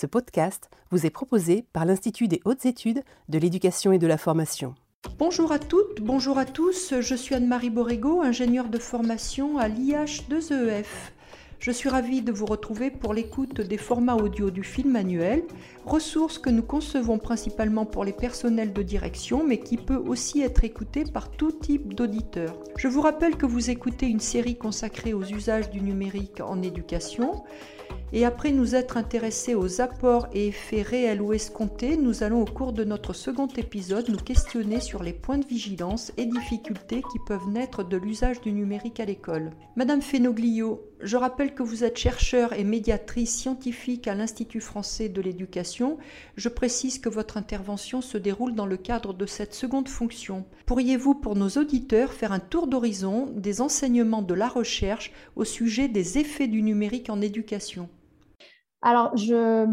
Ce podcast vous est proposé par l'Institut des hautes études de l'éducation et de la formation. Bonjour à toutes, bonjour à tous, je suis Anne-Marie Borrego, ingénieure de formation à l'IH2EF. Je suis ravie de vous retrouver pour l'écoute des formats audio du film annuel, ressource que nous concevons principalement pour les personnels de direction, mais qui peut aussi être écoutée par tout type d'auditeurs. Je vous rappelle que vous écoutez une série consacrée aux usages du numérique en éducation. Et après nous être intéressés aux apports et effets réels ou escomptés, nous allons au cours de notre second épisode nous questionner sur les points de vigilance et difficultés qui peuvent naître de l'usage du numérique à l'école. Madame Fenoglio, je rappelle que vous êtes chercheur et médiatrice scientifique à l'Institut français de l'éducation. Je précise que votre intervention se déroule dans le cadre de cette seconde fonction. Pourriez-vous, pour nos auditeurs, faire un tour d'horizon des enseignements de la recherche au sujet des effets du numérique en éducation? Alors, je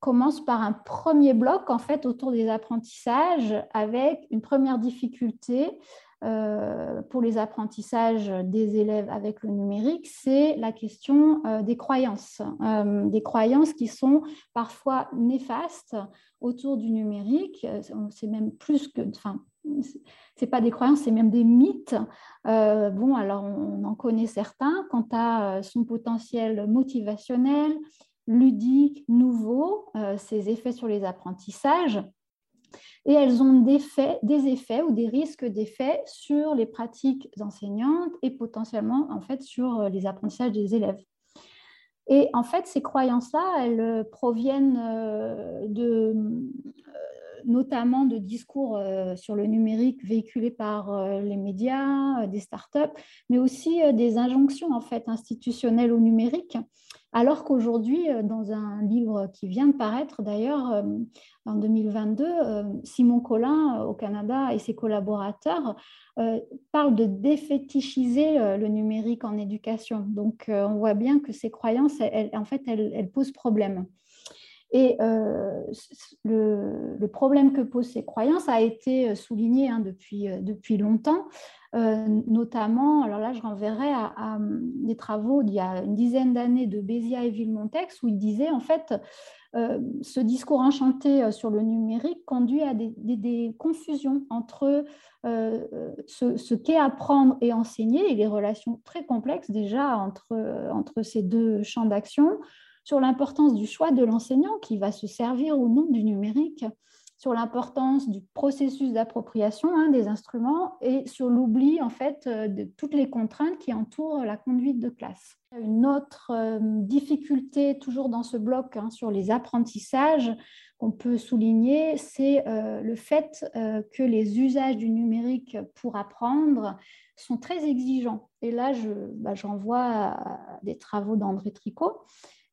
commence par un premier bloc, en fait, autour des apprentissages, avec une première difficulté euh, pour les apprentissages des élèves avec le numérique, c'est la question euh, des croyances. Euh, des croyances qui sont parfois néfastes autour du numérique. C'est même plus que... c'est pas des croyances, c'est même des mythes. bon, alors on, en connaît certains quant à son potentiel motivationnel, ludique, nouveau, ses effets sur les apprentissages et elles ont des, des effets ou des risques d'effets sur les pratiques enseignantes et potentiellement en fait sur euh, les apprentissages des élèves. Et en fait, ces croyances-là, elles euh, proviennent euh, de, notamment de discours sur le numérique véhiculés par les médias, des startups, mais aussi des injonctions en fait institutionnelles au numérique alors qu'aujourd'hui, euh, dans un livre qui vient de paraître d'ailleurs euh, en 2022, euh, Simon Collin au Canada et ses collaborateurs parlent de défétichiser le numérique en éducation. Donc on voit bien que ces croyances, en fait, elles, posent problème. Et le, problème que posent ces croyances a été souligné hein, depuis, depuis longtemps. Euh, notamment, alors là, je renverrai à, des travaux d'il y a une dizaine d'années de Bézia et Villemontex, où il disait en fait, euh, ce discours enchanté euh, sur le numérique conduit à des, confusions entre ce, qu'est apprendre et enseigner et les relations très complexes déjà entre, entre ces deux champs d'action, sur l'importance du choix de l'enseignant qui va se servir ou non du numérique sur l'importance du processus d'appropriation hein, des instruments et sur l'oubli en fait euh, de toutes les contraintes qui entourent la conduite de classe. Une autre euh, difficulté, toujours dans ce bloc hein, sur les apprentissages, qu'on peut souligner, c'est euh, le fait que les usages du numérique pour apprendre sont très exigeants. Et là, je, bah, j'envoie des travaux d'André Tricot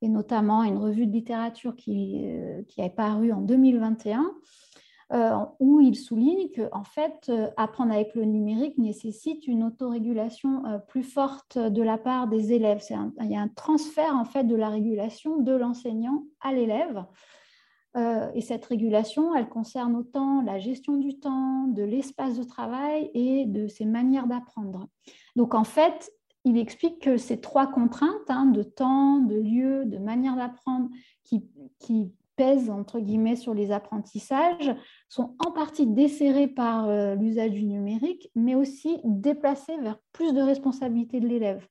et notamment une revue de littérature qui, euh, qui est parue en 2021, euh, où il souligne que en fait, euh, apprendre avec le numérique nécessite une autorégulation plus forte de la part des élèves. il y a un transfert en fait de la régulation de l'enseignant à l'élève. et cette régulation, elle concerne autant la gestion du temps, de l'espace de travail et de ses manières d'apprendre. Donc en fait, il explique que ces trois contraintes hein, de temps, de lieu, de manière d'apprendre qui, pèsent entre guillemets sur les apprentissages sont en partie desserrées par euh, l'usage du numérique, mais aussi déplacées vers plus de responsabilité de l'élève.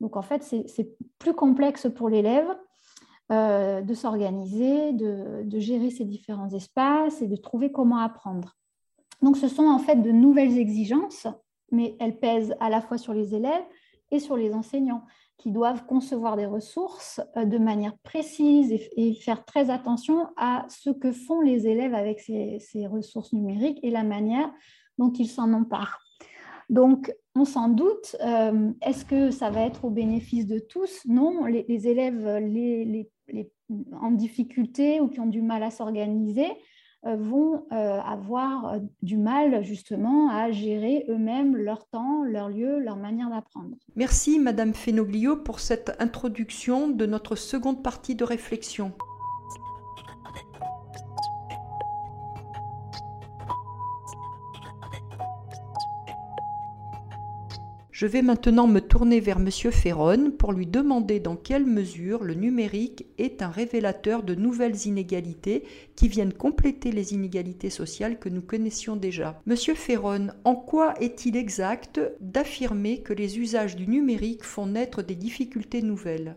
Donc en fait, c'est plus complexe pour l'élève euh, de s'organiser, de, de, gérer ces différents espaces et de trouver comment apprendre. Donc ce sont en fait de nouvelles exigences, mais elles pèsent à la fois sur les élèves, et sur les enseignants qui doivent concevoir des ressources euh, de manière précise et, faire très attention à ce que font les élèves avec ces, ressources numériques et la manière dont ils s'en emparent. Donc, on s'en doute, euh, est-ce que ça va être au bénéfice de tous? Non, les, élèves en difficulté ou qui ont du mal à s'organiser vont euh, avoir euh, du mal justement à gérer eux-mêmes leur temps, leur lieu, leur manière d'apprendre. Merci Madame Fenoglio pour cette introduction de notre seconde partie de réflexion. Je vais maintenant me tourner vers M. Ferron pour lui demander dans quelle mesure le numérique est un révélateur de nouvelles inégalités qui viennent compléter les inégalités sociales que nous connaissions déjà. Monsieur Ferron, en quoi est-il exact d'affirmer que les usages du numérique font naître des difficultés nouvelles?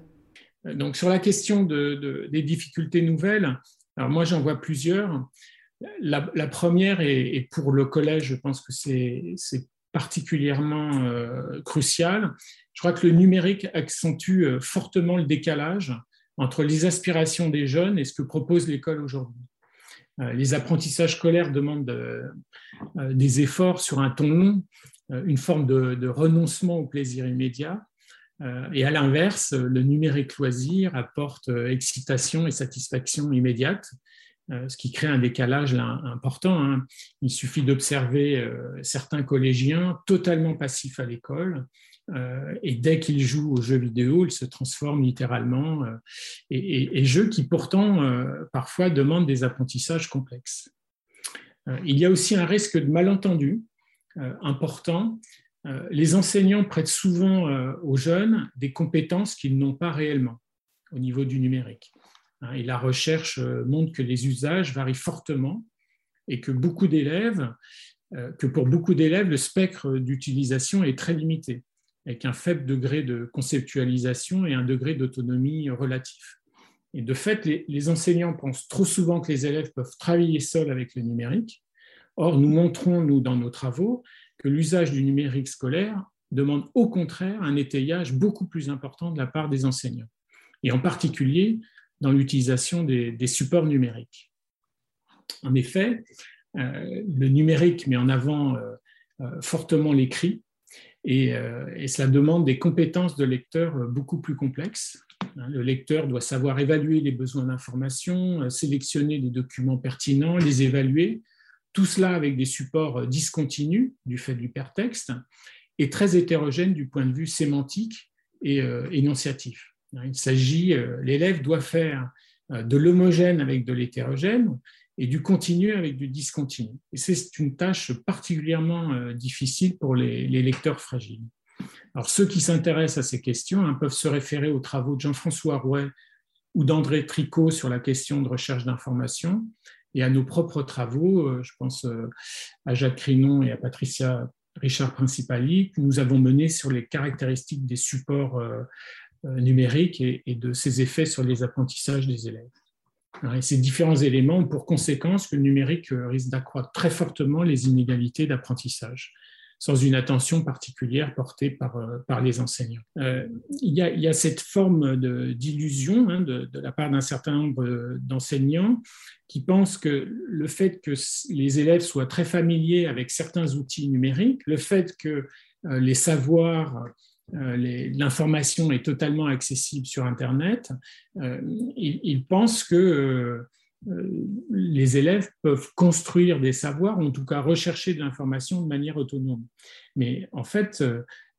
Sur la question des difficultés nouvelles, alors moi j'en vois plusieurs. La, première, et, pour le collège, je pense que c'est particulièrement euh, crucial. Je crois que le numérique accentue euh, fortement le décalage entre les aspirations des jeunes et ce que propose l'école aujourd'hui. Euh, les apprentissages scolaires demandent des efforts sur un ton long, une forme de, renoncement au plaisir immédiat. Et à l'inverse, le numérique loisir apporte excitation et satisfaction immédiate. Euh, ce qui crée un décalage important. Hein. Il suffit d'observer euh, certains collégiens totalement passifs à l'école, euh, et dès qu'ils jouent aux jeux vidéo, ils se transforment littéralement, et, jeux qui pourtant parfois demandent des apprentissages complexes. il y a aussi un risque de malentendu important. les enseignants prêtent souvent aux jeunes des compétences qu'ils n'ont pas réellement au niveau du numérique. Hein, et la recherche euh, montre que les usages varient fortement et que beaucoup d'élèves, euh, que pour beaucoup d'élèves, le spectre d'utilisation est très limité, avec un faible degré de conceptualisation et un degré d'autonomie relatif. Et de fait, les, enseignants pensent trop souvent que les élèves peuvent travailler seuls avec le numérique. Or, nous montrons, nous, dans nos travaux, que l'usage du numérique scolaire demande au contraire un étayage beaucoup plus important de la part des enseignants. Et en particulier, dans l'utilisation des, supports numériques. En effet, euh, le numérique met en avant euh, euh, fortement l'écrit et, cela demande des compétences de lecteur beaucoup plus complexes. Hein, le lecteur doit savoir évaluer les besoins d'information, sélectionner des documents pertinents, les évaluer, tout cela avec des supports discontinus du fait de l'hypertexte et très hétérogènes du point de vue sémantique et énonciatif. Il s'agit, euh, l'élève doit faire euh, de l'homogène avec de l'hétérogène et du continu avec du discontinu. Et c'est une tâche particulièrement euh, difficile pour les, lecteurs fragiles. Alors, ceux qui s'intéressent à ces questions hein, peuvent se référer aux travaux de Jean-François Rouet ou d'André Tricot sur la question de recherche d'information et à nos propres travaux, je pense à Jacques Crinon et à Patricia Richard Principali, que nous avons menés sur les caractéristiques des supports numérique et, de ses effets sur les apprentissages des élèves. Et ces différents éléments ont pour conséquence que le numérique euh, risque d'accroître très fortement les inégalités d'apprentissage, sans une attention particulière portée par, euh, par les enseignants. il, y a, il, y a, cette forme d'illusion hein, de, la part d'un certain nombre d'enseignants qui pensent que le fait que les élèves soient très familiers avec certains outils numériques, le fait que les savoirs euh, l'information est totalement accessible sur Internet, euh, ils, pensent que euh, les élèves peuvent construire des savoirs, en tout cas rechercher de l'information de manière autonome. Mais en fait,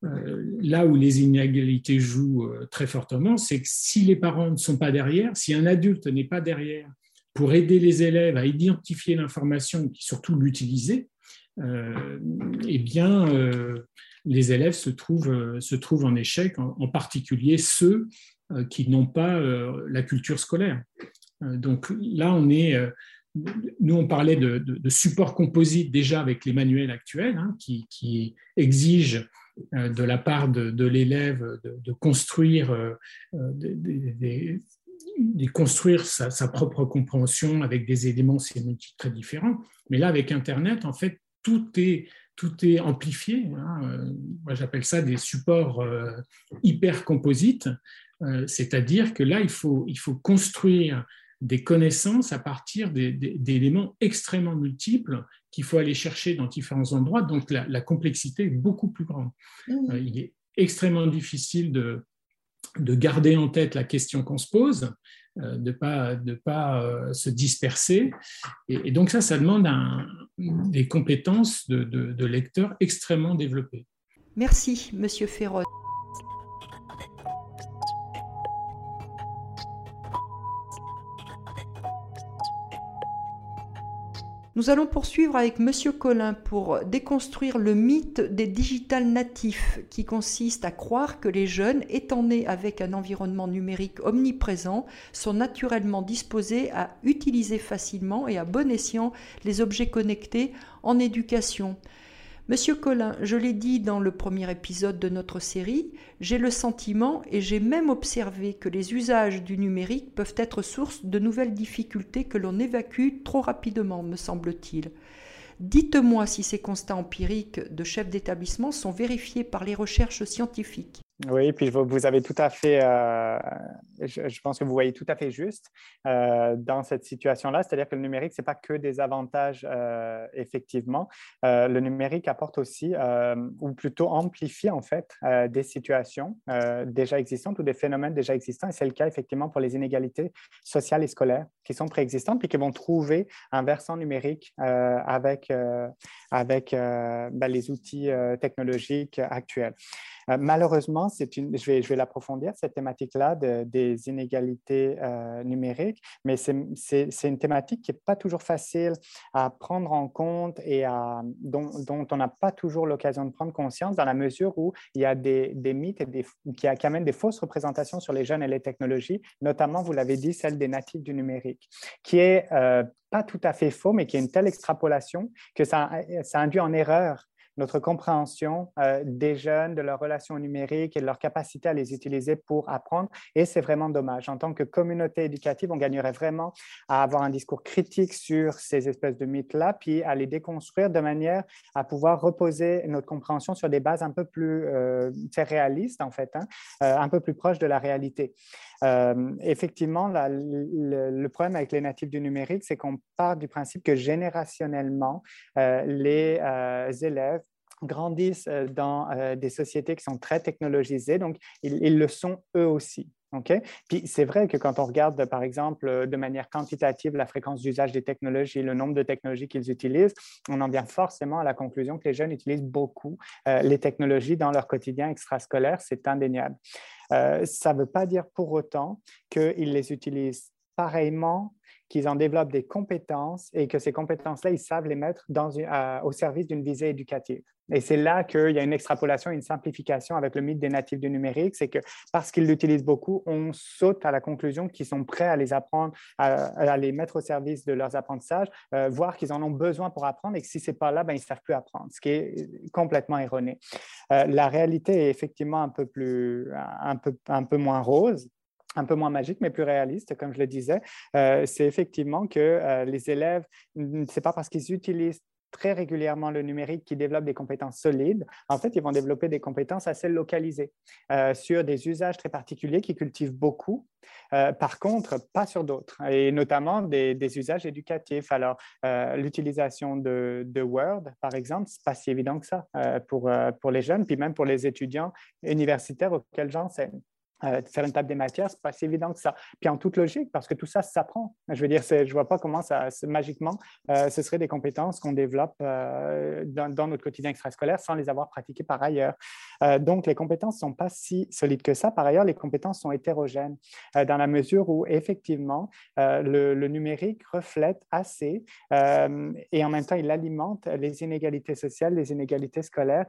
là où les inégalités jouent très fortement, c'est que si les parents ne sont pas derrière, si un adulte n'est pas derrière pour aider les élèves à identifier l'information et surtout l'utiliser, eh bien, les élèves se trouvent, euh, se trouvent en échec, en, particulier ceux euh, qui n'ont pas euh, la culture scolaire. Donc là, on est, nous, on parlait de, de, support composite déjà avec les manuels actuels, hein, qui, exigent de la part de, l'élève de, construire, de, construire sa, sa, propre compréhension avec des éléments sémantiques très différents. Mais là, avec Internet, en fait, tout est tout est amplifié. Hein. Euh, moi, j'appelle ça des supports euh, hyper composites, euh, c'est-à-dire que là, il faut, il faut construire des connaissances à partir d'éléments extrêmement multiples qu'il faut aller chercher dans différents endroits. Donc, la, complexité est beaucoup plus grande. Mmh. il est extrêmement difficile de, de garder en tête la question qu'on se pose, de ne pas, de pas euh, se disperser. Et, donc ça, ça demande des compétences de, de, lecteur extrêmement développées. Merci, Monsieur Ferron. Nous allons poursuivre avec Monsieur Collin pour déconstruire le mythe des digital natifs qui consiste à croire que les jeunes, étant nés avec un environnement numérique omniprésent, sont naturellement disposés à utiliser facilement et à bon escient les objets connectés en éducation. Monsieur Collin, je l'ai dit dans le premier épisode de notre série, j'ai le sentiment et j'ai même observé que les usages du numérique peuvent être source de nouvelles difficultés que l'on évacue trop rapidement, me semble-t-il. Dites-moi si ces constats empiriques de chefs d'établissement sont vérifiés par les recherches scientifiques. Oui, puis vous avez tout à fait, euh, je, pense que vous voyez tout à fait juste euh, dans cette situation-là, c'est-à-dire que le numérique, ce n'est pas que des avantages, euh, effectivement. le numérique apporte aussi, ou plutôt amplifie en fait, des situations déjà existantes ou des phénomènes déjà existants, et c'est le cas effectivement pour les inégalités sociales et scolaires qui sont préexistantes, puis qui vont trouver un versant numérique avec, avec ben, les outils technologiques actuels. Euh, malheureusement, une, je vais, je vais l'approfondir, cette thématique-là des inégalités euh, numériques, mais c'est une thématique qui n'est pas toujours facile à prendre en compte et à, dont, dont, on n'a pas toujours l'occasion de prendre conscience dans la mesure où il y a des, des mythes et des, qui, amènent des fausses représentations sur les jeunes et les technologies, notamment, vous l'avez dit, celle des natifs du numérique, qui est euh, pas tout à fait faux, mais qui est une telle extrapolation que ça, ça induit en erreur notre compréhension euh, des jeunes, de leurs relations numériques et de leur capacité à les utiliser pour apprendre. Et c'est vraiment dommage. En tant que communauté éducative, on gagnerait vraiment à avoir un discours critique sur ces espèces de mythes-là, puis à les déconstruire de manière à pouvoir reposer notre compréhension sur des bases un peu plus euh, réalistes, en fait, hein, euh, un peu plus proches de la réalité. Effectivement, le, problème avec les natifs du numérique, c'est qu'on part du principe que générationnellement, les élèves grandissent euh, dans euh, des sociétés qui sont très technologisées, donc ils, le sont eux aussi. Puis c'est vrai que quand on regarde, par exemple, euh, de manière quantitative la fréquence d'usage des technologies, le nombre de technologies qu'ils utilisent, on en vient forcément à la conclusion que les jeunes utilisent beaucoup les technologies dans leur quotidien extrascolaire, c'est indéniable. Ça ne veut pas dire pour autant qu'ils les utilisent pareillement qu'ils en développent des compétences et que ces compétences-là, ils savent les mettre au service d'une visée éducative. Et c'est là qu'il y a une extrapolation, une simplification avec le mythe des natifs du numérique, c'est que parce qu'ils l'utilisent beaucoup, on saute à la conclusion qu'ils sont prêts à les apprendre, à, les mettre au service de leurs apprentissages, euh, voire qu'ils en ont besoin pour apprendre et que si ce n'est pas là, ben, ils ne savent plus apprendre, ce qui est complètement erroné. Euh, la réalité est effectivement un peu, plus, un peu, un peu moins rose un peu moins magique, mais plus réaliste, comme je le disais, euh, c'est effectivement que euh, les élèves, ce n'est pas parce qu'ils utilisent très régulièrement le numérique qu'ils développent des compétences solides. En fait, ils vont développer des compétences assez localisées euh, sur des usages très particuliers qu'ils cultivent beaucoup. par contre, pas sur d'autres, et notamment des, usages éducatifs. Alors, l'utilisation de, de, Word, par exemple, c'est pas si évident que ça pour, pour les jeunes, puis même pour les étudiants universitaires auxquels j'enseigne. Euh, faire une table des matières, c'est pas si évident que ça. Puis en toute logique, parce que tout ça s'apprend. Je veux dire, je vois pas comment ça, magiquement, euh, ce serait des compétences qu'on développe euh, dans, notre quotidien extrascolaire sans les avoir pratiquées par ailleurs. donc, les compétences sont pas si solides que ça. Par ailleurs, les compétences sont hétérogènes dans la mesure où, effectivement, le, numérique reflète assez et en même temps, il alimente les inégalités sociales, les inégalités scolaires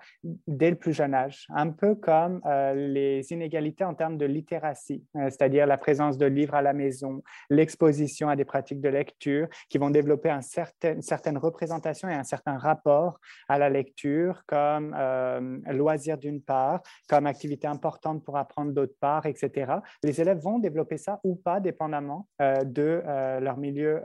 dès le plus jeune âge. Un peu comme les inégalités en termes de littératie, euh, c'est-à-dire la présence de livres à la maison, l'exposition à des pratiques de lecture qui vont développer un certain, une certaine représentation et un certain rapport à la lecture comme euh, loisir d'une part, comme activité importante pour apprendre d'autre part, etc. Les élèves vont développer ça ou pas, dépendamment euh, de leur milieu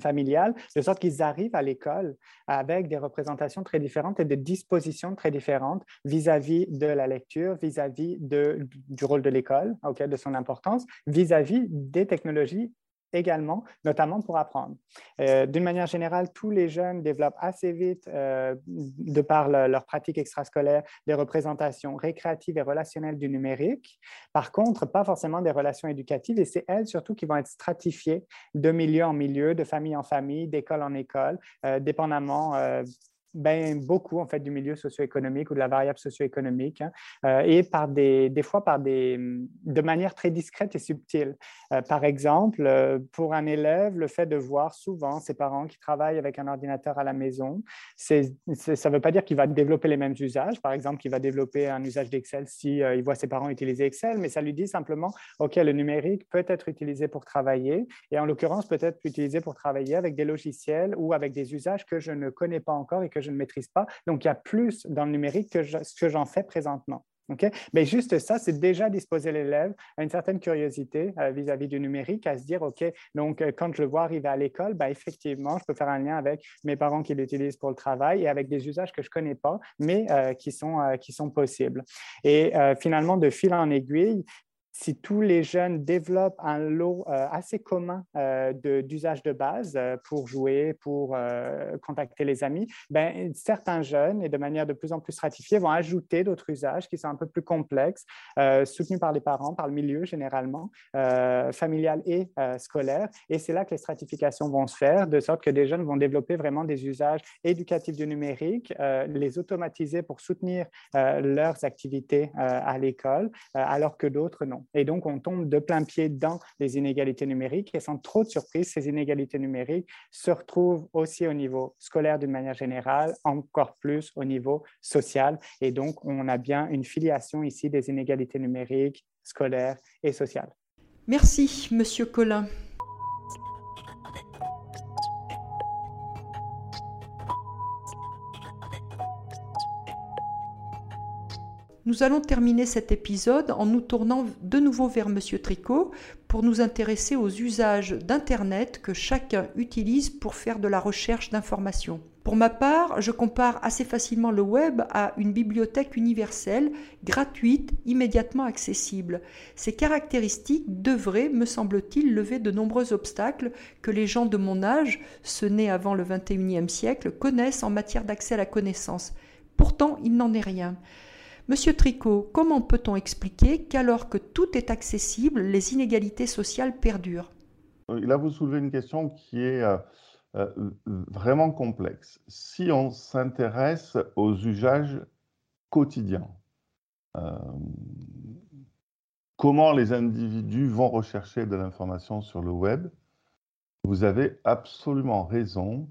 familiale, de sorte qu'ils arrivent à l'école avec des représentations très différentes et des dispositions très différentes vis-à-vis de la lecture, vis-à-vis du rôle de l'école, de son importance, vis-à-vis des technologies également, notamment pour apprendre. Euh, d'une manière générale, tous les jeunes développent assez vite, euh, de par leur pratique extrascolaire, des représentations récréatives et relationnelles du numérique. Par contre, pas forcément des relations éducatives, et c'est elles surtout qui vont être stratifiées de milieu en milieu, de famille en famille, d'école en école, euh, dépendamment ben, beaucoup en fait du milieu socio-économique ou de la variable socio-économique hein, euh, et par des, des, fois par des, de manière très discrète et subtile. Euh, par exemple, euh, pour un élève, le fait de voir souvent ses parents qui travaillent avec un ordinateur à la maison, ça ne veut pas dire qu'il va développer les mêmes usages. Par exemple, qu'il va développer un usage d'Excel si il voit ses parents utiliser Excel, mais ça lui dit simplement, OK, le numérique peut être utilisé pour travailler et en l'occurrence peut être utilisé pour travailler avec des logiciels ou avec des usages que je ne connais pas encore et que je ne maîtrise pas. Donc, il y a plus dans le numérique que ce que j'en fais présentement. Mais juste ça, c'est déjà disposer l'élève à une certaine curiosité euh, vis-à-vis du numérique, à se dire, OK, donc euh, quand je le vois arriver à l'école, ben, effectivement, je peux faire un lien avec mes parents qui l'utilisent pour le travail et avec des usages que je ne connais pas, mais euh, qui, sont, qui sont possibles. Et finalement, de fil en aiguille, si tous les jeunes développent un lot euh, assez commun euh, d'usage de, base euh, pour jouer, pour contacter les amis, ben, certains jeunes, et de manière de plus en plus stratifiée, vont ajouter d'autres usages qui sont un peu plus complexes, soutenus par les parents, par le milieu généralement, familial et scolaire. Et c'est là que les stratifications vont se faire, de sorte que des jeunes vont développer vraiment des usages éducatifs du numérique, les automatiser pour soutenir leurs activités à l'école, alors que d'autres non. Et donc, on tombe de plein pied dans les inégalités numériques. Et sans trop de surprise, ces inégalités numériques se retrouvent aussi au niveau scolaire d'une manière générale, encore plus au niveau social. Et donc, on a bien une filiation ici des inégalités numériques, scolaires et sociales. Merci, Monsieur Collin. Nous allons terminer cet épisode en nous tournant de nouveau vers Monsieur Tricot pour nous intéresser aux usages d'Internet que chacun utilise pour faire de la recherche d'informations. Pour ma part, je compare assez facilement le web à une bibliothèque universelle, gratuite, immédiatement accessible. Ces caractéristiques devraient, me semble-t-il, lever de nombreux obstacles que les gens de mon âge, ceux nés avant le XXIe siècle, connaissent en matière d'accès à la connaissance. Pourtant, il n'en est rien. Monsieur Tricot, comment peut-on expliquer qu'alors que tout est accessible, les inégalités sociales perdurent? Là, vous soulevez une question qui est euh, euh, vraiment complexe. Si on s'intéresse aux usages quotidiens, euh, comment les individus vont rechercher de l'information sur le web, vous avez absolument raison.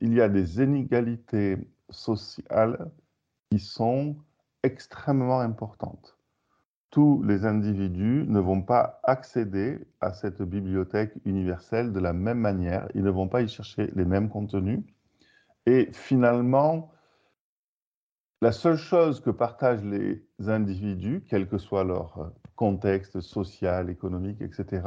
il y a des inégalités sociales qui sont extrêmement importante. Tous les individus ne vont pas accéder à cette bibliothèque universelle de la même manière, ils ne vont pas y chercher les mêmes contenus. Et finalement, la seule chose que partagent les individus, quel que soit leur contexte social, économique, etc.,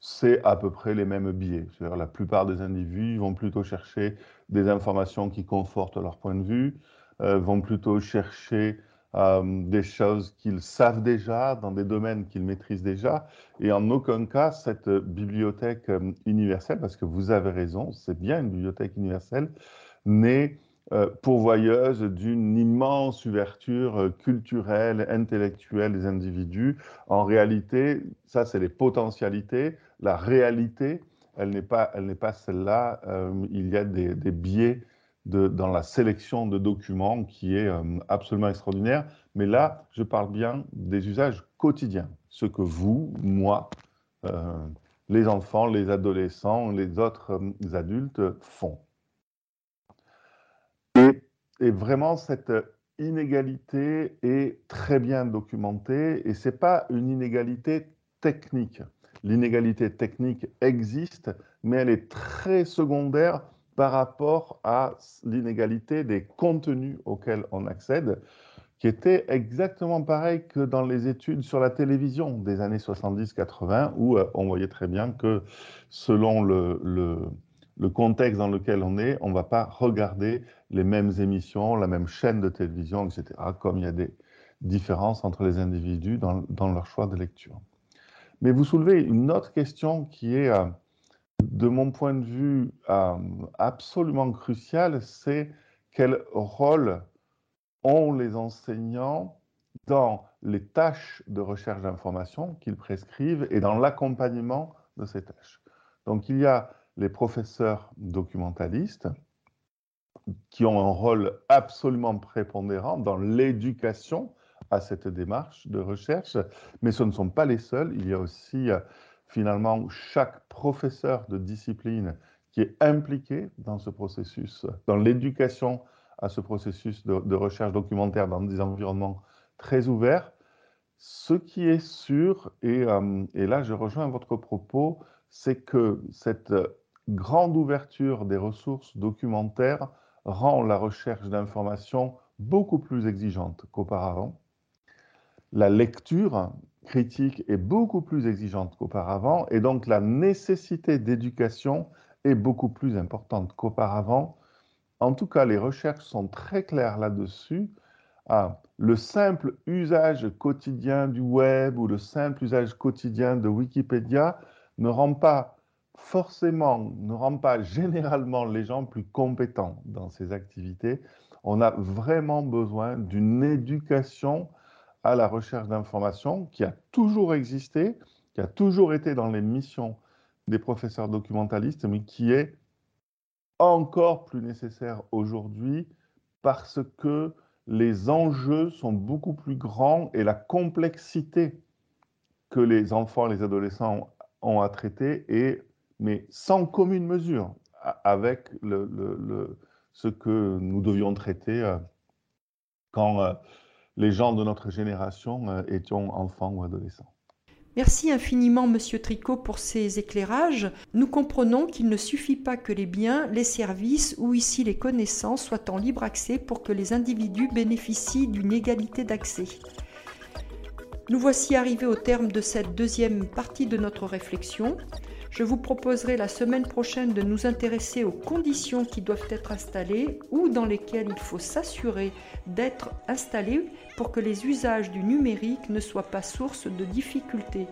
c'est à peu près les mêmes biais. La plupart des individus vont plutôt chercher des informations qui confortent leur point de vue, vont plutôt chercher euh, des choses qu'ils savent déjà, dans des domaines qu'ils maîtrisent déjà. Et en aucun cas, cette bibliothèque euh, universelle, parce que vous avez raison, c'est bien une bibliothèque universelle, n'est pourvoyeuse d'une immense ouverture culturelle, intellectuelle des individus. En réalité, ça, c'est les potentialités. La réalité, elle n'est pas, pas celle-là. il y a des biais dans la sélection de documents qui est euh, absolument extraordinaire. Mais là, je parle bien des usages quotidiens, ce que vous, moi, euh, les enfants, les adolescents, les autres euh, adultes font. Et, et, vraiment, cette inégalité est très bien documentée et ce n'est pas une inégalité technique. L'inégalité technique existe, mais elle est très secondaire par rapport à l'inégalité des contenus auxquels on accède, qui était exactement pareil que dans les études sur la télévision des années 70-80, où euh, on voyait très bien que selon le, contexte dans lequel on est, on ne va pas regarder les mêmes émissions, la même chaîne de télévision, etc., comme il y a des différences entre les individus dans, dans leur choix de lecture. Mais vous soulevez une autre question qui est... De mon point de vue, euh, absolument crucial, c'est quel rôle ont les enseignants dans les tâches de recherche d'information qu'ils prescrivent et dans l'accompagnement de ces tâches. Donc il y a les professeurs documentalistes qui ont un rôle absolument prépondérant dans l'éducation à cette démarche de recherche, mais ce ne sont pas les seuls. Il y a aussi euh, finalement chaque professeur de discipline qui est impliqué dans ce processus, dans l'éducation à ce processus de, recherche documentaire dans des environnements très ouverts. Ce qui est sûr, et, euh, et là je rejoins votre propos, c'est que cette grande ouverture des ressources documentaires rend la recherche d'informations beaucoup plus exigeante qu'auparavant. La lecture critique est beaucoup plus exigeante qu'auparavant et donc la nécessité d'éducation est beaucoup plus importante qu'auparavant. En tout cas, les recherches sont très claires là-dessus. Ah, le simple usage quotidien du web ou le simple usage quotidien de Wikipédia ne rend pas forcément, ne rend pas généralement les gens plus compétents dans ces activités. On a vraiment besoin d'une éducation à la recherche d'informations qui a toujours existé, qui a toujours été dans les missions des professeurs documentalistes, mais qui est encore plus nécessaire aujourd'hui parce que les enjeux sont beaucoup plus grands et la complexité que les enfants, les adolescents ont à traiter est, mais sans commune mesure, avec ce que nous devions traiter euh, quand euh, les gens de notre génération euh, étions enfants ou adolescents. Merci infiniment, Monsieur Tricot, pour ces éclairages. Nous comprenons qu'il ne suffit pas que les biens, les services ou ici les connaissances soient en libre accès pour que les individus bénéficient d'une égalité d'accès. Nous voici arrivés au terme de cette deuxième partie de notre réflexion. Je vous proposerai la semaine prochaine de nous intéresser aux conditions qui doivent être installées ou dans lesquelles il faut s'assurer d'être installés pour que les usages du numérique ne soient pas source de difficultés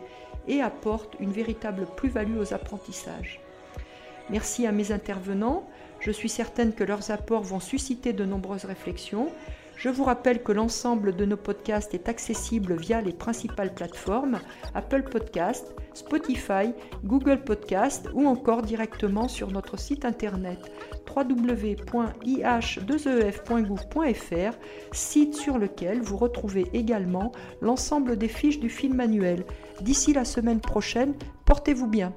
et apportent une véritable plus-value aux apprentissages. Merci à mes intervenants. Je suis certaine que leurs apports vont susciter de nombreuses réflexions. Je vous rappelle que l'ensemble de nos podcasts est accessible via les principales plateformes Apple Podcast, Spotify, Google Podcast ou encore directement sur notre site internet www.ih2ef.gouv.fr, site sur lequel vous retrouvez également l'ensemble des fiches du film manuel. D'ici la semaine prochaine, portez-vous bien.